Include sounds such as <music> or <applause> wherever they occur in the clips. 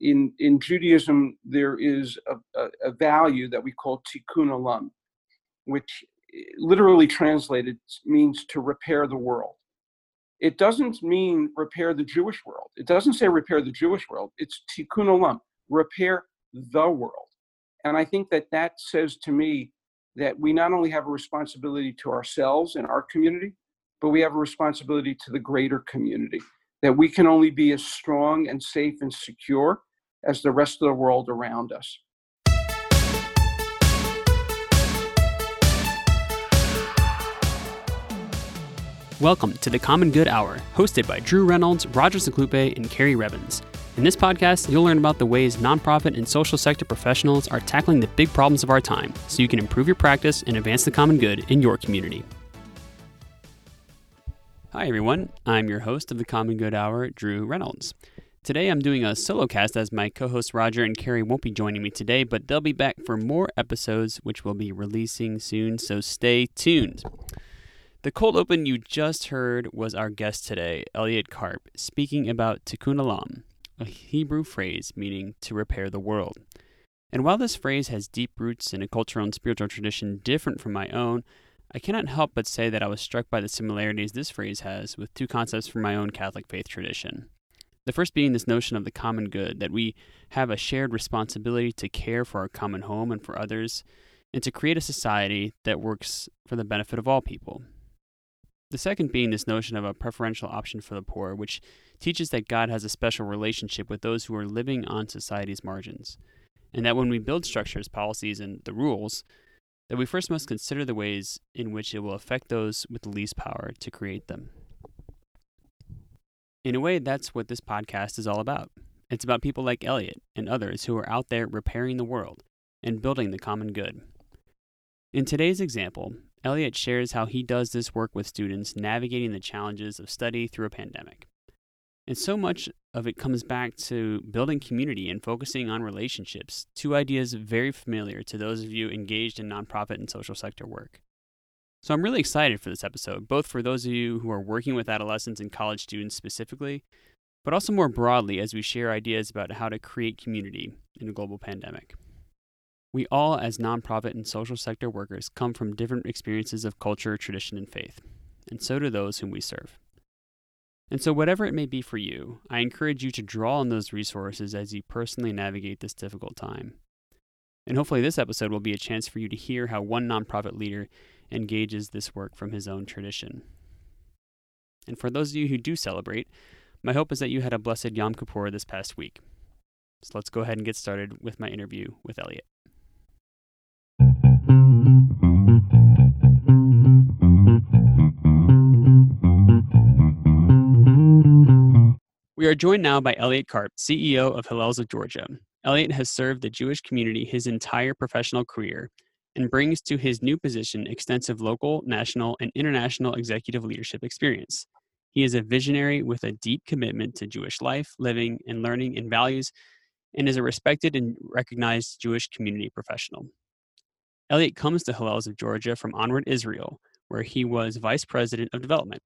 in in Judaism there is a, a, a value that we call tikkun olam, which eh, literally translated means to repair the world. It doesn't mean repair the Jewish world. It doesn't say repair the Jewish world. It's tikkun olam, repair the world. And I think that that says to me that we not only have a responsibility to ourselves and our community, but we have a responsibility to the greater community. That we can only be as strong and safe and secure as the rest of the world around us. Welcome to the Common Good Hour, hosted by Drew Reynolds, Roger Saklupe, and Carrie Revens. In this podcast, you'll learn about the ways nonprofit and social sector professionals are tackling the big problems of our time so you can improve your practice and advance the common good in your community. Hi, everyone. I'm your host of the Common Good Hour, Drew Reynolds. Today, I'm doing a solo cast as my co hosts Roger and Carrie won't be joining me today, but they'll be back for more episodes, which we'll be releasing soon, so stay tuned. The cold open you just heard was our guest today, Elliot Karp, speaking about tikkun olam, a Hebrew phrase meaning to repair the world. And while this phrase has deep roots in a cultural and spiritual tradition different from my own, I cannot help but say that I was struck by the similarities this phrase has with two concepts from my own Catholic faith tradition. The first being this notion of the common good, that we have a shared responsibility to care for our common home and for others, and to create a society that works for the benefit of all people. The second being this notion of a preferential option for the poor, which teaches that God has a special relationship with those who are living on society's margins, and that when we build structures, policies, and the rules, that we first must consider the ways in which it will affect those with the least power to create them. In a way, that's what this podcast is all about. It's about people like Elliot and others who are out there repairing the world and building the common good. In today's example, Elliot shares how he does this work with students navigating the challenges of study through a pandemic. And so much of it comes back to building community and focusing on relationships, two ideas very familiar to those of you engaged in nonprofit and social sector work. So I'm really excited for this episode, both for those of you who are working with adolescents and college students specifically, but also more broadly as we share ideas about how to create community in a global pandemic. We all, as nonprofit and social sector workers, come from different experiences of culture, tradition, and faith, and so do those whom we serve. And so, whatever it may be for you, I encourage you to draw on those resources as you personally navigate this difficult time. And hopefully, this episode will be a chance for you to hear how one nonprofit leader engages this work from his own tradition. And for those of you who do celebrate, my hope is that you had a blessed Yom Kippur this past week. So let's go ahead and get started with my interview with Elliot. We are joined now by Elliot Karp, CEO of Hillels of Georgia. Elliot has served the Jewish community his entire professional career and brings to his new position extensive local, national, and international executive leadership experience. He is a visionary with a deep commitment to Jewish life, living, and learning and values, and is a respected and recognized Jewish community professional. Elliot comes to Hillels of Georgia from Onward Israel, where he was Vice President of Development.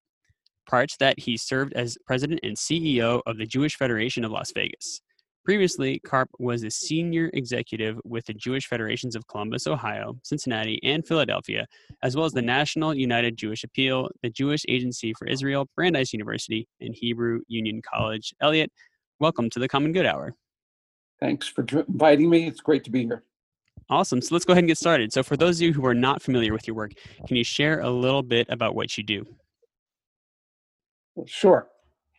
Prior to that, he served as President and CEO of the Jewish Federation of Las Vegas. Previously, Karp was a mm-hmm. senior executive with the Jewish Federations of Columbus, Ohio, Cincinnati, and Philadelphia, as well as the National United Jewish Appeal, the Jewish Agency for Israel, Brandeis University, and Hebrew Union College. Elliot, welcome to the Common Good Hour. Thanks for inviting me. It's great to be here. Awesome. So let's go ahead and get started. So, for those of you who are not familiar with your work, can you share a little bit about what you do? Sure.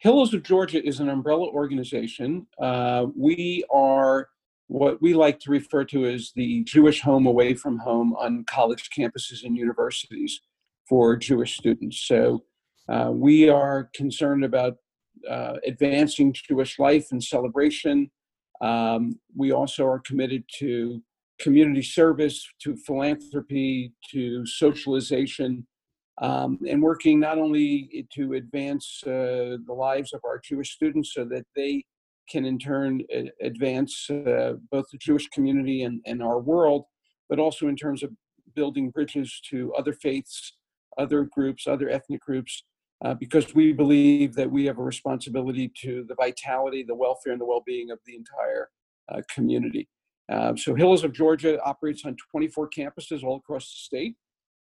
Hillels of Georgia is an umbrella organization. Uh, we are what we like to refer to as the Jewish home away from home on college campuses and universities for Jewish students. So uh, we are concerned about uh, advancing Jewish life and celebration. Um, we also are committed to community service to philanthropy to socialization um, and working not only to advance uh, the lives of our Jewish students so that they can in turn advance uh, both the Jewish community and, and our world, but also in terms of building bridges to other faiths, other groups, other ethnic groups, uh, because we believe that we have a responsibility to the vitality, the welfare, and the well-being of the entire uh, community. Uh, so Hillels of Georgia operates on 24 campuses all across the state,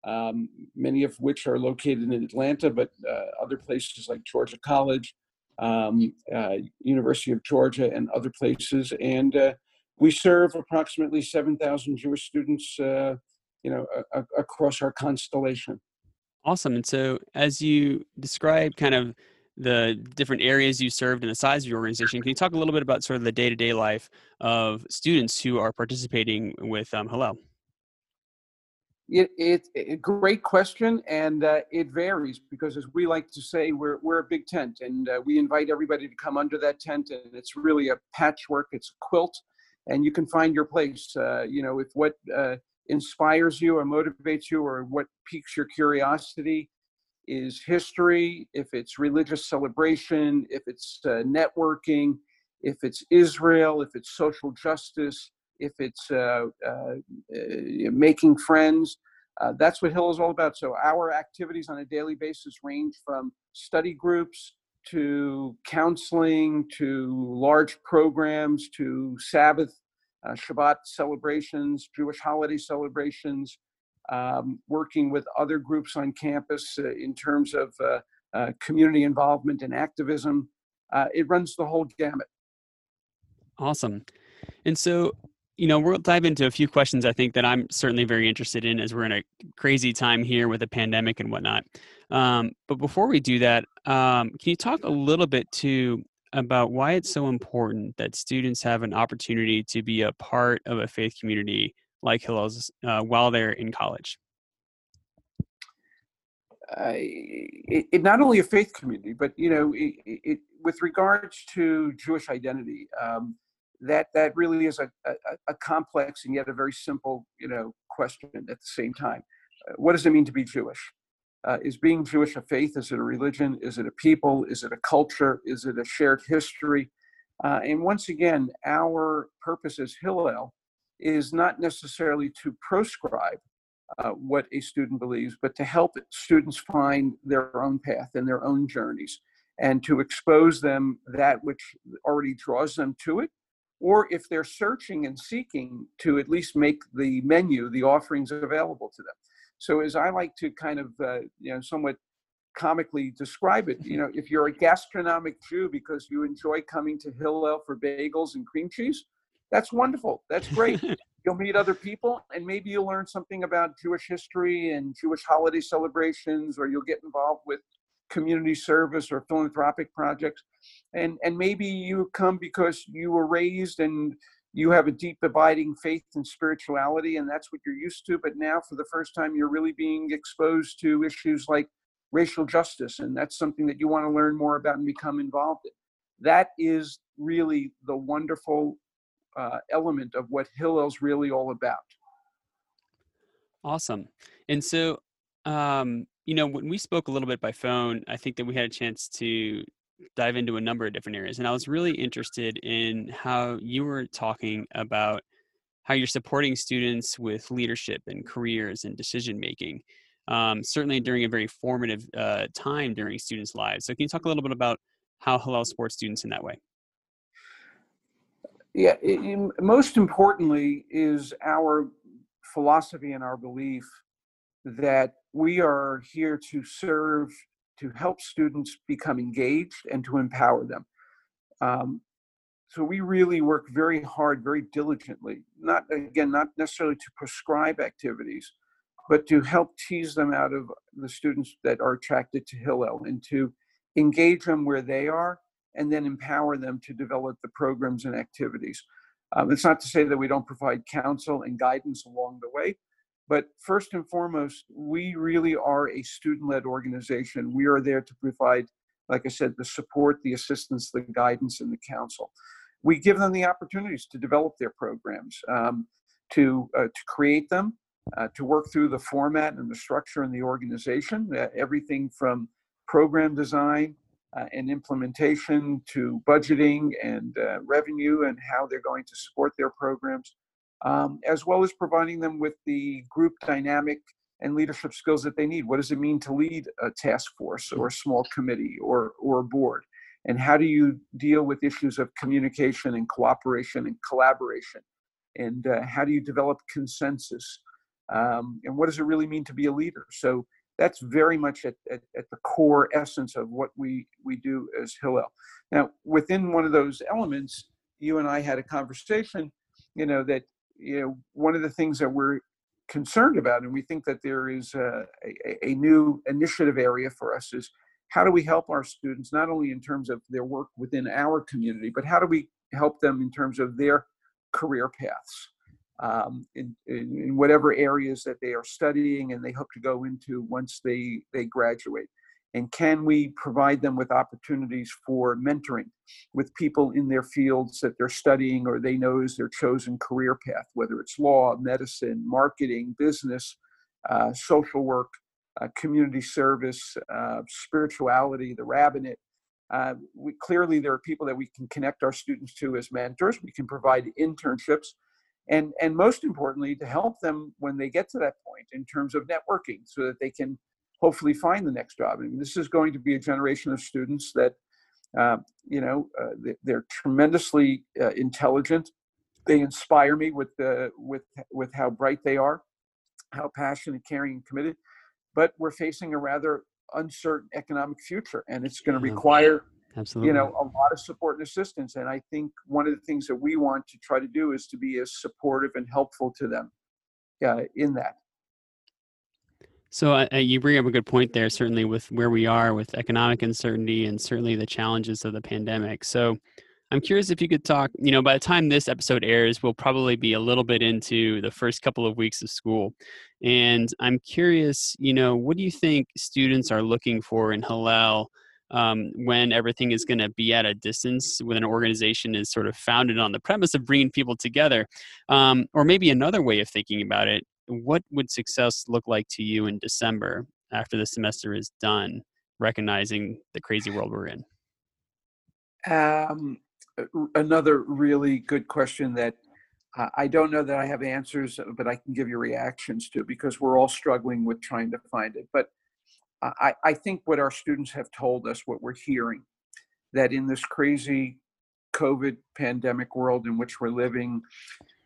um, many of which are located in Atlanta, but uh, other places like Georgia College, um, uh, University of Georgia, and other places. And uh, we serve approximately 7,000 Jewish students, you know, a- a- across our constellation. Awesome. And so, as you describe kind of the different areas you served and the size of your organization, can you talk a little bit about sort of the day to day life of students who are participating with um, Hillel? It, it, it, great question, and uh, it varies because, as we like to say, we're we're a big tent, and uh, we invite everybody to come under that tent, and it's really a patchwork. It's a quilt, and you can find your place. Uh, you know, if what uh, inspires you or motivates you or what piques your curiosity is history, if it's religious celebration, if it's uh, networking, if it's Israel, if it's social justice, if it's uh, uh, making friends. Uh, that's what Hillel is all about. So our activities on a daily basis range from study groups to counseling to large programs to Sabbath uh, Shabbat celebrations, Jewish holiday celebrations, um, working with other groups on campus uh, in terms of uh, uh community involvement and activism. Uh, it runs the whole gamut. Awesome. And so, you know, we'll dive into a few questions I think that I'm certainly very interested in as we're in a crazy time here with a pandemic and whatnot. Um, but before we do that, um, can you talk a little bit to about why it's so important that students have an opportunity to be a part of a faith community like Hillel's uh, while they're in college? Uh, it, it, not only a faith community, but you know, it, it, with regards to Jewish identity, um, that that really is a, a, a, complex and yet a very simple, you know, question at the same time. Uh, what does it mean to be Jewish? Uh, is being Jewish a faith? Is it a religion? Is it a people? Is it a culture? Is it a shared history? Uh, and once again, our purpose as Hillel is not necessarily to proscribe uh, what a student believes, but to help students find their own path and their own journeys and to expose them that which already draws them to it. Or if they're searching and seeking, to at least make the menu, the offerings available to them. So as I like to kind of, uh, you know, somewhat comically describe it, you know, if you're a gastronomic Jew because you enjoy coming to Hillel for bagels and cream cheese, that's wonderful. That's great. <laughs> you'll meet other people and maybe you'll learn something about Jewish history and Jewish holiday celebrations, or you'll get involved with community service or philanthropic projects. And, and maybe you come because you were raised and you have a deep abiding faith and spirituality and that's what you're used to but now for the first time you're really being exposed to issues like racial justice and that's something that you want to learn more about and become involved in. That is really the wonderful uh, element of what hillel's really all about. Awesome. And so um, you know when we spoke a little bit by phone i think that we had a chance to dive into a number of different areas. And I was really interested in how you were talking about how you're supporting students with leadership and careers and decision making, um, certainly during a very formative uh, time during students' lives. So, can you talk a little bit about how Hillel supports students in that way? Yeah, it, most importantly is our philosophy and our belief that we are here to serve to help students become engaged and to empower them. Um, so we really work very hard, very diligently, not again, not necessarily to prescribe activities, but to help tease them out of the students that are attracted to Hillel and to engage them where they are and then empower them to develop the programs and activities. Um, it's not to say that we don't provide counsel and guidance along the way, but first and foremost, we really are a student led organization. We are there to provide, like I said, the support, the assistance, the guidance, and the counsel. We give them the opportunities to develop their programs, um, to, uh, to create them, uh, to work through the format and the structure and the organization, uh, everything from program design uh, and implementation to budgeting and uh, revenue and how they're going to support their programs um, as well as providing them with the group dynamic and leadership skills that they need. What does it mean to lead a task force or a small committee or, or a board? And how do you deal with issues of communication and cooperation and collaboration? And uh, how do you develop consensus? Um, and what does it really mean to be a leader? So that's very much at, at, at, the core essence of what we, we do as Hillel. Now, within one of those elements, you and I had a conversation, you know, that, you know, one of the things that we're concerned about, and we think that there is a, a, a new initiative area for us is how do we help our students, not only in terms of their work within our community, but how do we help them in terms of their career paths? um, in, in, in, whatever areas that they are studying and they hope to go into once they, they graduate? And can we provide them with opportunities for mentoring with people in their fields that they're studying or they know is their chosen career path, whether it's law, medicine, marketing, business, uh, social work, uh, community service, uh, spirituality, the rabbinate. Uh, we, clearly, there are people that we can connect our students to as mentors. We can provide internships and and most importantly to help them when they get to that point in terms of networking so that they can hopefully find the next job. I mean, this is going to be a generation of students that uh, you know uh, they're tremendously uh, intelligent. They inspire me with the with with how bright they are how passionate caring and committed. But we're facing a rather uncertain economic future and it's going to require Absolutely. you know a lot of support and assistance. And i think one of the things that we want to try to do is to be as supportive and helpful to them uh, in that so uh, uh, you bring up a good point there certainly with where we are with economic uncertainty and certainly the challenges of the pandemic so i'm curious if you could talk you know by the time this episode airs we'll probably be a little bit into the first couple of weeks of school and i'm curious you know what do you think students are looking for in hillel um, when everything is going to be at a distance, when an organization is sort of founded on the premise of bringing people together. Um, or maybe another way of thinking about it, what would success look like to you in December after the semester is done, recognizing the crazy world we're in? Um, another really good question that uh, I don't know that I have answers, but I can give you reactions to because we're all struggling with trying to find it. But I, I think what our students have told us, what we're hearing, that in this crazy COVID pandemic world in which we're living,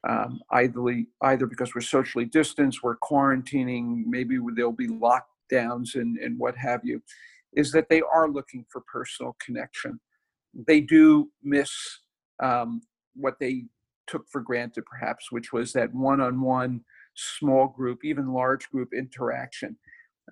um, either, either because we're socially distanced, we're quarantining, maybe there'll be lockdowns and, and what have you, is that they are looking for personal connection. They do miss um, what they took for granted, perhaps, which was that one on one small group, even large group interaction.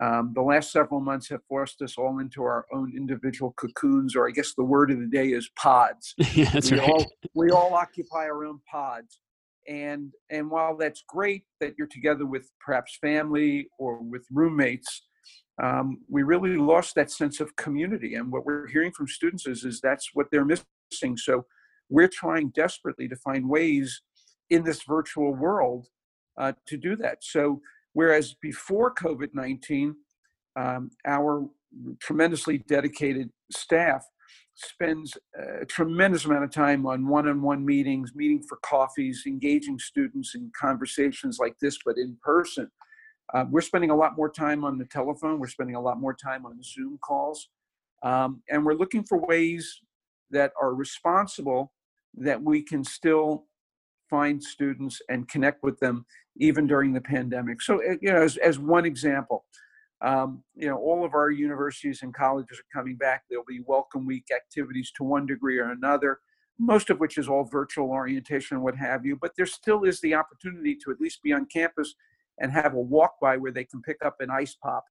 Um, the last several months have forced us all into our own individual cocoons, or I guess the word of the day is pods. <laughs> yeah, that's we right. All, we all occupy our own pods. And, and while that's great that you're together with perhaps family or with roommates, um, we really lost that sense of community. And what we're hearing from students is, is that's what they're missing. So we're trying desperately to find ways in this virtual world uh, to do that. So Whereas before COVID 19, um, our tremendously dedicated staff spends a tremendous amount of time on one-on-one meetings meeting for coffees engaging students in conversations like this but in person. Uh, we're spending a lot more time on the telephone we're spending a lot more time on zoom calls um, and we're looking for ways that are responsible that we can still find students and connect with them even during the pandemic. So, eh, you know, as, as one example, um, you know, all of our universities and colleges are coming back. There'll be welcome week activities to one degree or another, most of which is all virtual orientation and what have you. But there still is the opportunity to at least be on campus and have a walk by where they can pick up an ice pop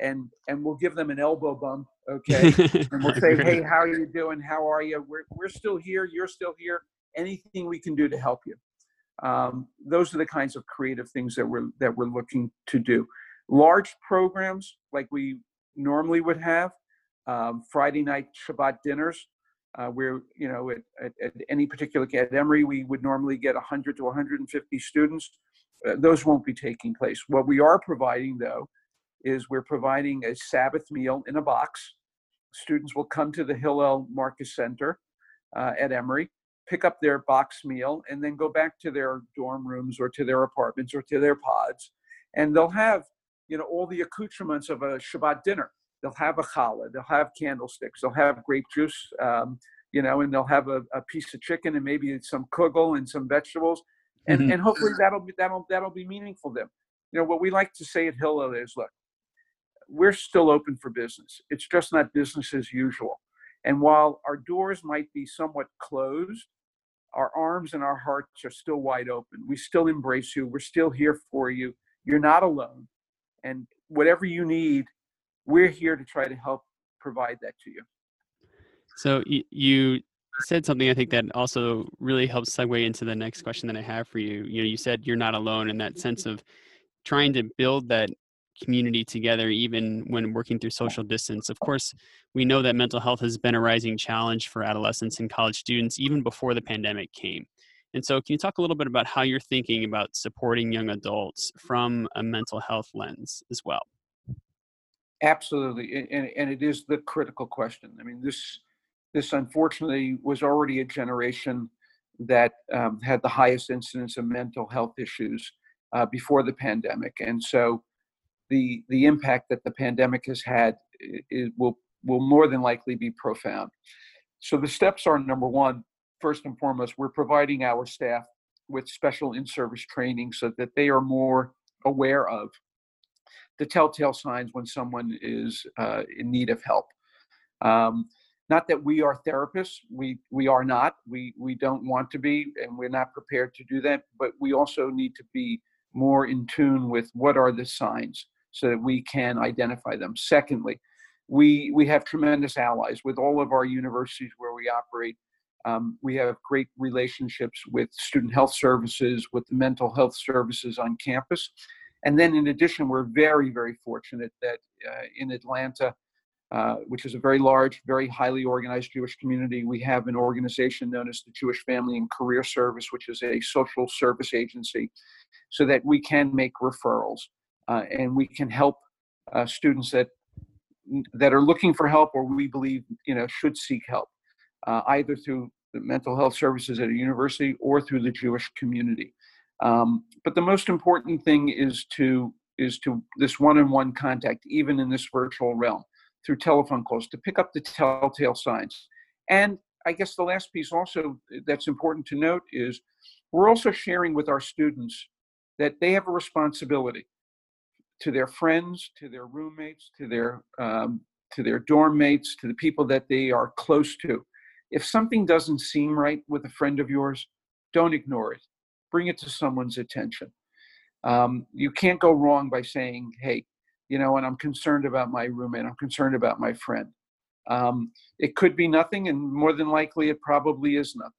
and and we'll give them an elbow bump okay <laughs> and we'll say hey how are you doing how are you we're, we're still here you're still here anything we can do to help you. Um, those are the kinds of creative things that we're that we're looking to do. Large programs like we normally would have, um, Friday night Shabbat dinners, uh, where you know at, at, at, any particular at Emory we would normally get 100 to 150 students. Uh, those won't be taking place. What we are providing though is we're providing a Sabbath meal in a box. Students will come to the Hillel Marcus Center uh, at Emory pick up their box meal and then go back to their dorm rooms or to their apartments or to their pods and they'll have you know, all the accoutrements of a Shabbat dinner. They'll have a challah, they'll have candlesticks, they'll have grape juice, um, you know, and they'll have a, a, piece of chicken and maybe some kugel and some vegetables, and mm-hmm. and hopefully that'll be that'll that'll be meaningful to them. You know, what we like to say at Hillel is, look, we're still open for business. It's just not business as usual. And while our doors might be somewhat closed, our arms and our hearts are still wide open. We still embrace you. We're still here for you. You're not alone. And whatever you need, we're here to try to help provide that to you. So you said something I think that also really helps segue into the next question that I have for you. You know, you said you're not alone in that sense of trying to build that community together even when working through social distance. Of course, we know that mental health has been a rising challenge for adolescents and college students even before the pandemic came. And so, can you talk a little bit about how you're thinking about supporting young adults from a mental health lens as well? Absolutely, and, and it is the critical question. I mean, this this unfortunately was already a generation that um, had the highest incidence of mental health issues uh, before the pandemic, and so the the impact that the pandemic has had it will will more than likely be profound. So the steps are number one, first and foremost, we're providing our staff with special in-service training so that they are more aware of the telltale signs when someone is uh, in need of help. Um, not that we are therapists, we we are not. We we don't want to be, and we're not prepared to do that. But we also need to be more in tune with what are the signs so that we can identify them. Secondly, we we have tremendous allies with all of our universities where we operate. Um, we have great relationships with student health services, with the mental health services on campus. And then, in addition, we're very, very fortunate that uh, in Atlanta, uh, which is a very large, very highly organized Jewish community, we have an organization known as the Jewish Family and Career Service, which is a social service agency, so that we can make referrals and we can help uh, students that that are looking for help or we believe you know should seek help uh, either through the mental health services at a university or through the Jewish community. Um, but the most important thing is to is to this one-on-one contact, even in this virtual realm, through telephone calls, to pick up the telltale signs. And I guess the last piece also that's important to note is we're also sharing with our students that they have a responsibility to their friends, to their roommates, to their um, to their dorm mates, to the people that they are close to. If something doesn't seem right with a friend of yours, don't ignore it. Bring it to someone's attention. Um, you can't go wrong by saying, "Hey, you know," and I'm concerned about my roommate. I'm concerned about my friend. Um, it could be nothing, and more than likely, it probably is nothing.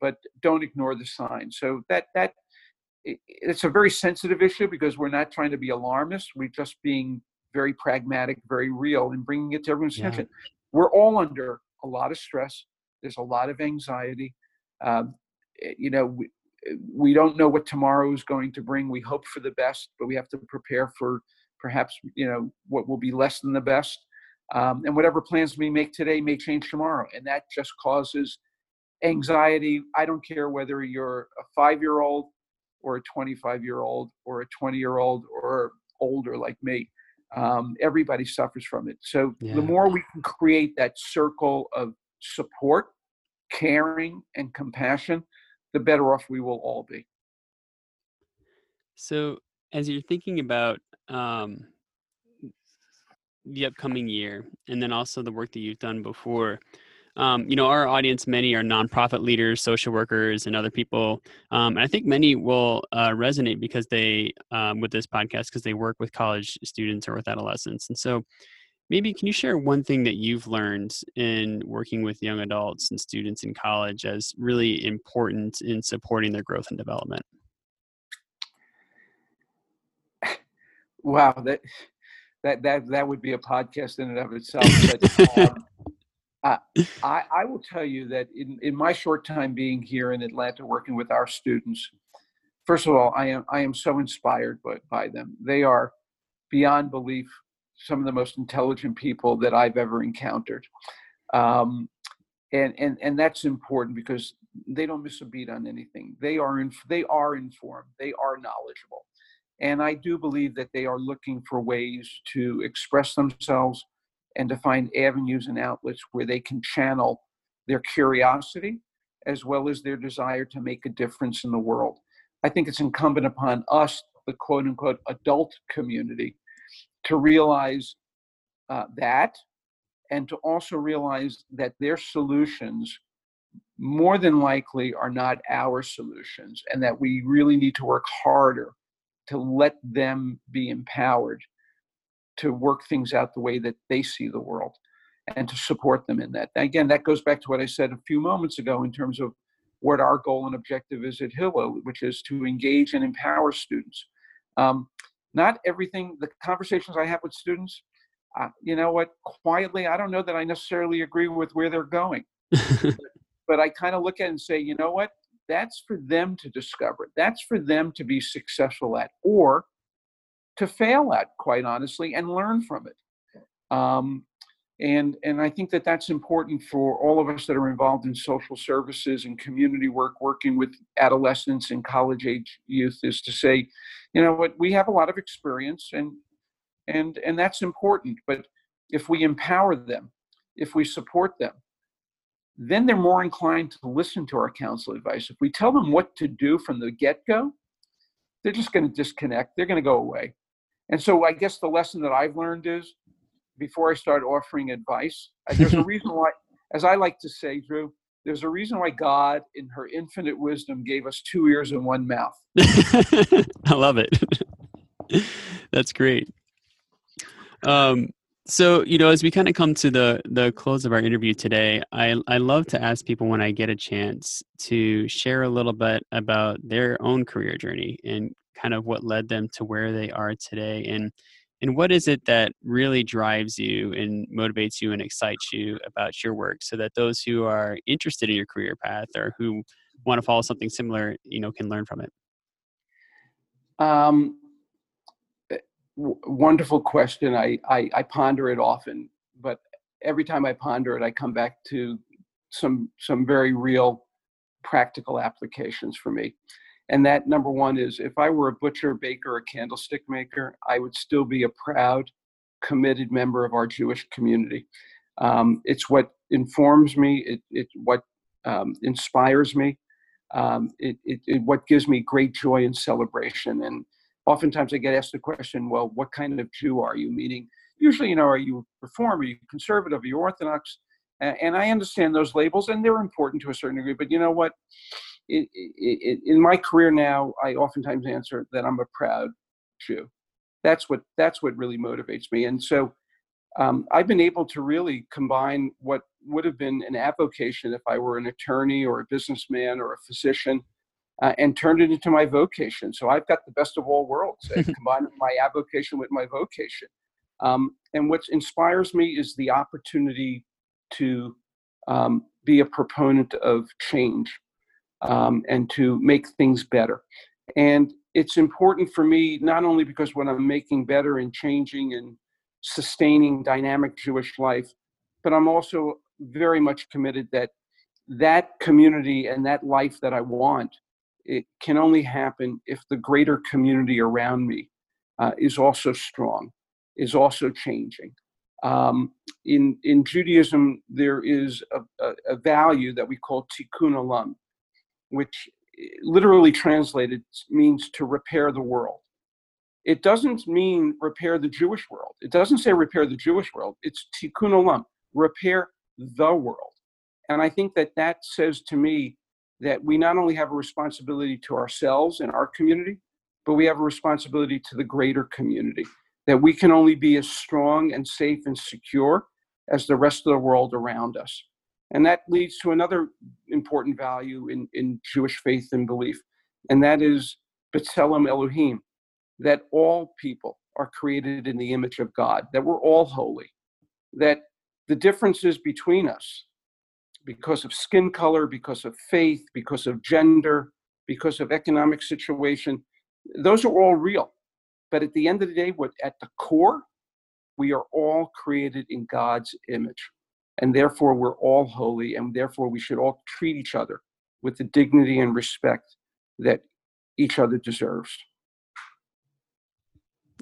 But don't ignore the sign. So that that it's a very sensitive issue because we're not trying to be alarmist. We're just being very pragmatic, very real, and bringing it to everyone's yeah. attention. We're all under a lot of stress. There's a lot of anxiety. Um, eh, you know, we, we don't know what tomorrow is going to bring. We hope for the best, but we have to prepare for perhaps you know what will be less than the best. Um, and whatever plans we make today may change tomorrow, and that just causes anxiety. I don't care whether you're a five-year-old or a 25 year old or a 20 year old or older like me. Um, everybody suffers from it. So yeah. the more we can create that circle of support, caring, and compassion, the better off we will all be. So as you're thinking about um, the upcoming year, and then also the work that you've done before, um, you know, our audience, many are nonprofit leaders, social workers, and other people. Um, and I think many will uh, resonate because they, um, with this podcast, because they work with college students or with adolescents. And so, maybe can you share one thing that you've learned in working with young adults and students in college as really important in supporting their growth and development? Wow, that that that that would be a podcast in and of itself. But, um, I, I will tell you that in, in my short time being here in Atlanta working with our students, first of all, I am I am so inspired by, by them. They are beyond belief some of the most intelligent people that I've ever encountered. Um, and, and, and that's important because they don't miss a beat on anything. They are in, they are informed. They are knowledgeable. And I do believe that they are looking for ways to express themselves and to find avenues and outlets where they can channel their curiosity as well as their desire to make a difference in the world. I think it's incumbent upon us, the quote unquote adult community, to realize uh, that and to also realize that their solutions more than likely are not our solutions and that we really need to work harder to let them be empowered to work things out the way that they see the world and to support them in that. Again, that goes back to what I said a few moments ago in terms of what our goal and objective is at Hillel, which is to engage and empower students. Um, not everything, the conversations I have with students, uh, you know what, quietly, I don't know that I necessarily agree with where they're going. <laughs> but I kind of look at it and say, you know what, that's for them to discover. That's for them to be successful at or to fail at, quite honestly, and learn from it. Um, and and I think that that's important for all of us that are involved in social services and community work, working with adolescents and college age youth, is to say, you know what, we have a lot of experience, and and and that's important. But if we empower them, if we support them, then they're more inclined to listen to our counsel advice. If we tell them what to do from the get go, they're just going to disconnect. They're going to go away. And so I guess the lesson that I've learned is before I start offering advice. Uh, there's a <laughs> reason why, as I like to say, Drew, there's a reason why God, in her infinite wisdom, gave us two ears and one mouth. <laughs> I love it. <laughs> That's great. Um, so you know, as we kind of come to the the close of our interview today, I I love to ask people when I get a chance to share a little bit about their own career journey and kind of what led them to where they are today and and what is it that really drives you and motivates you and excites you about your work so that those who are interested in your career path or who want to follow something similar you know can learn from it? Um, eh, w- wonderful question I, I i ponder it often but every time i ponder it i come back to some some very real practical applications for me and that number one is if I were a butcher, baker, a candlestick maker, I would still be a proud, committed member of our Jewish community. Um, it's what informs me, it, it what um, inspires me, um, it, it, it, what gives me great joy and celebration. And oftentimes I get asked the question, well, what kind of Jew are you? Meaning, usually, you know, are you reform, are you conservative, are you orthodox? And I understand those labels, and they're important to a certain degree. But you know what? It, it, in my career now, I oftentimes answer that I'm a proud Jew. That's what that's what really motivates me. And so um, I've been able to really combine what would have been an avocation if I were an attorney or a businessman or a physician, uh, and turned it into my vocation. So I've got the best of all worlds. I <laughs> combined my avocation with my vocation. Um, and what inspires me is the opportunity to um, be a proponent of change um, and to make things better. And it's important for me not only because when I'm making better and changing and sustaining dynamic Jewish life, but I'm also very much committed that that community and that life that I want it can only happen if the greater community around me uh, is also strong, is also changing. Um, in in Judaism, there is a, a, a, value that we call tikkun olam, which eh, literally translated means to repair the world. It doesn't mean repair the Jewish world. It doesn't say repair the Jewish world. It's tikkun olam, repair the world. And I think that that says to me that we not only have a responsibility to ourselves and our community, but we have a responsibility to the greater community. That we can only be as strong and safe and secure as the rest of the world around us. And that leads to another important value in, in Jewish faith and belief, and that is B'Tselem Elohim, that all people are created in the image of God, that we're all holy, that the differences between us, because of skin color, because of faith, because of gender, because of economic situation, those are all real. But at the end of the day, what at the core, we are all created in God's image and therefore we're all holy, and therefore we should all treat each other with the dignity and respect that each other deserves.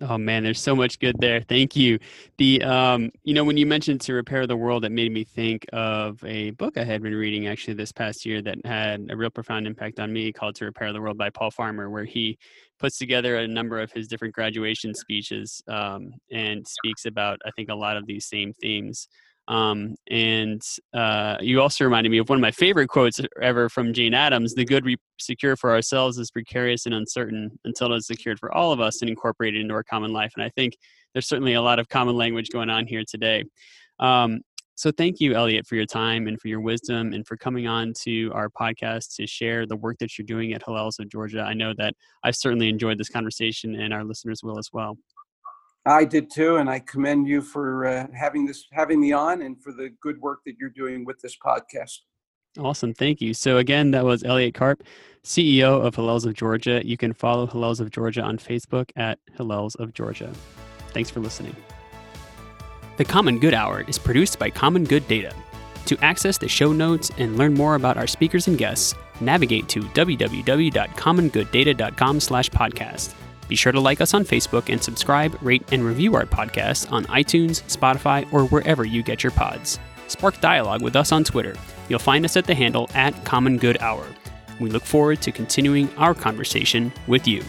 Oh man, there's so much good there. Thank you. The um, you know, when you mentioned to repair the world, it made me think of a book I had been reading actually this past year that had a real profound impact on me called To Repair the World by Paul Farmer, where he puts together a number of his different graduation speeches um, and speaks about, I think, a lot of these same themes. Um, and uh, you also reminded me of one of my favorite quotes ever from Jane Addams The good we secure for ourselves is precarious and uncertain until it is secured for all of us and incorporated into our common life. And I think there's certainly a lot of common language going on here today. Um, so thank you, Elliot, for your time and for your wisdom and for coming on to our podcast to share the work that you're doing at Hillels of Georgia. I know that I've certainly enjoyed this conversation and our listeners will as well. I did too, and I commend you for uh, having this having me on and for the good work that you're doing with this podcast. Awesome, thank you. So again, that was Elliot Karp, CEO of Hillels of Georgia. You can follow Hillels of Georgia on Facebook at Hillels of Georgia. Thanks for listening. The Common Good Hour is produced by Common Good Data. To access the show notes and learn more about our speakers and guests, navigate to www.commongooddata.com/podcast. Be sure to like us on Facebook and subscribe, rate, and review our podcast on iTunes, Spotify, or wherever you get your pods. Spark dialogue with us on Twitter. You'll find us at the handle at Common Good Hour. We look forward to continuing our conversation with you.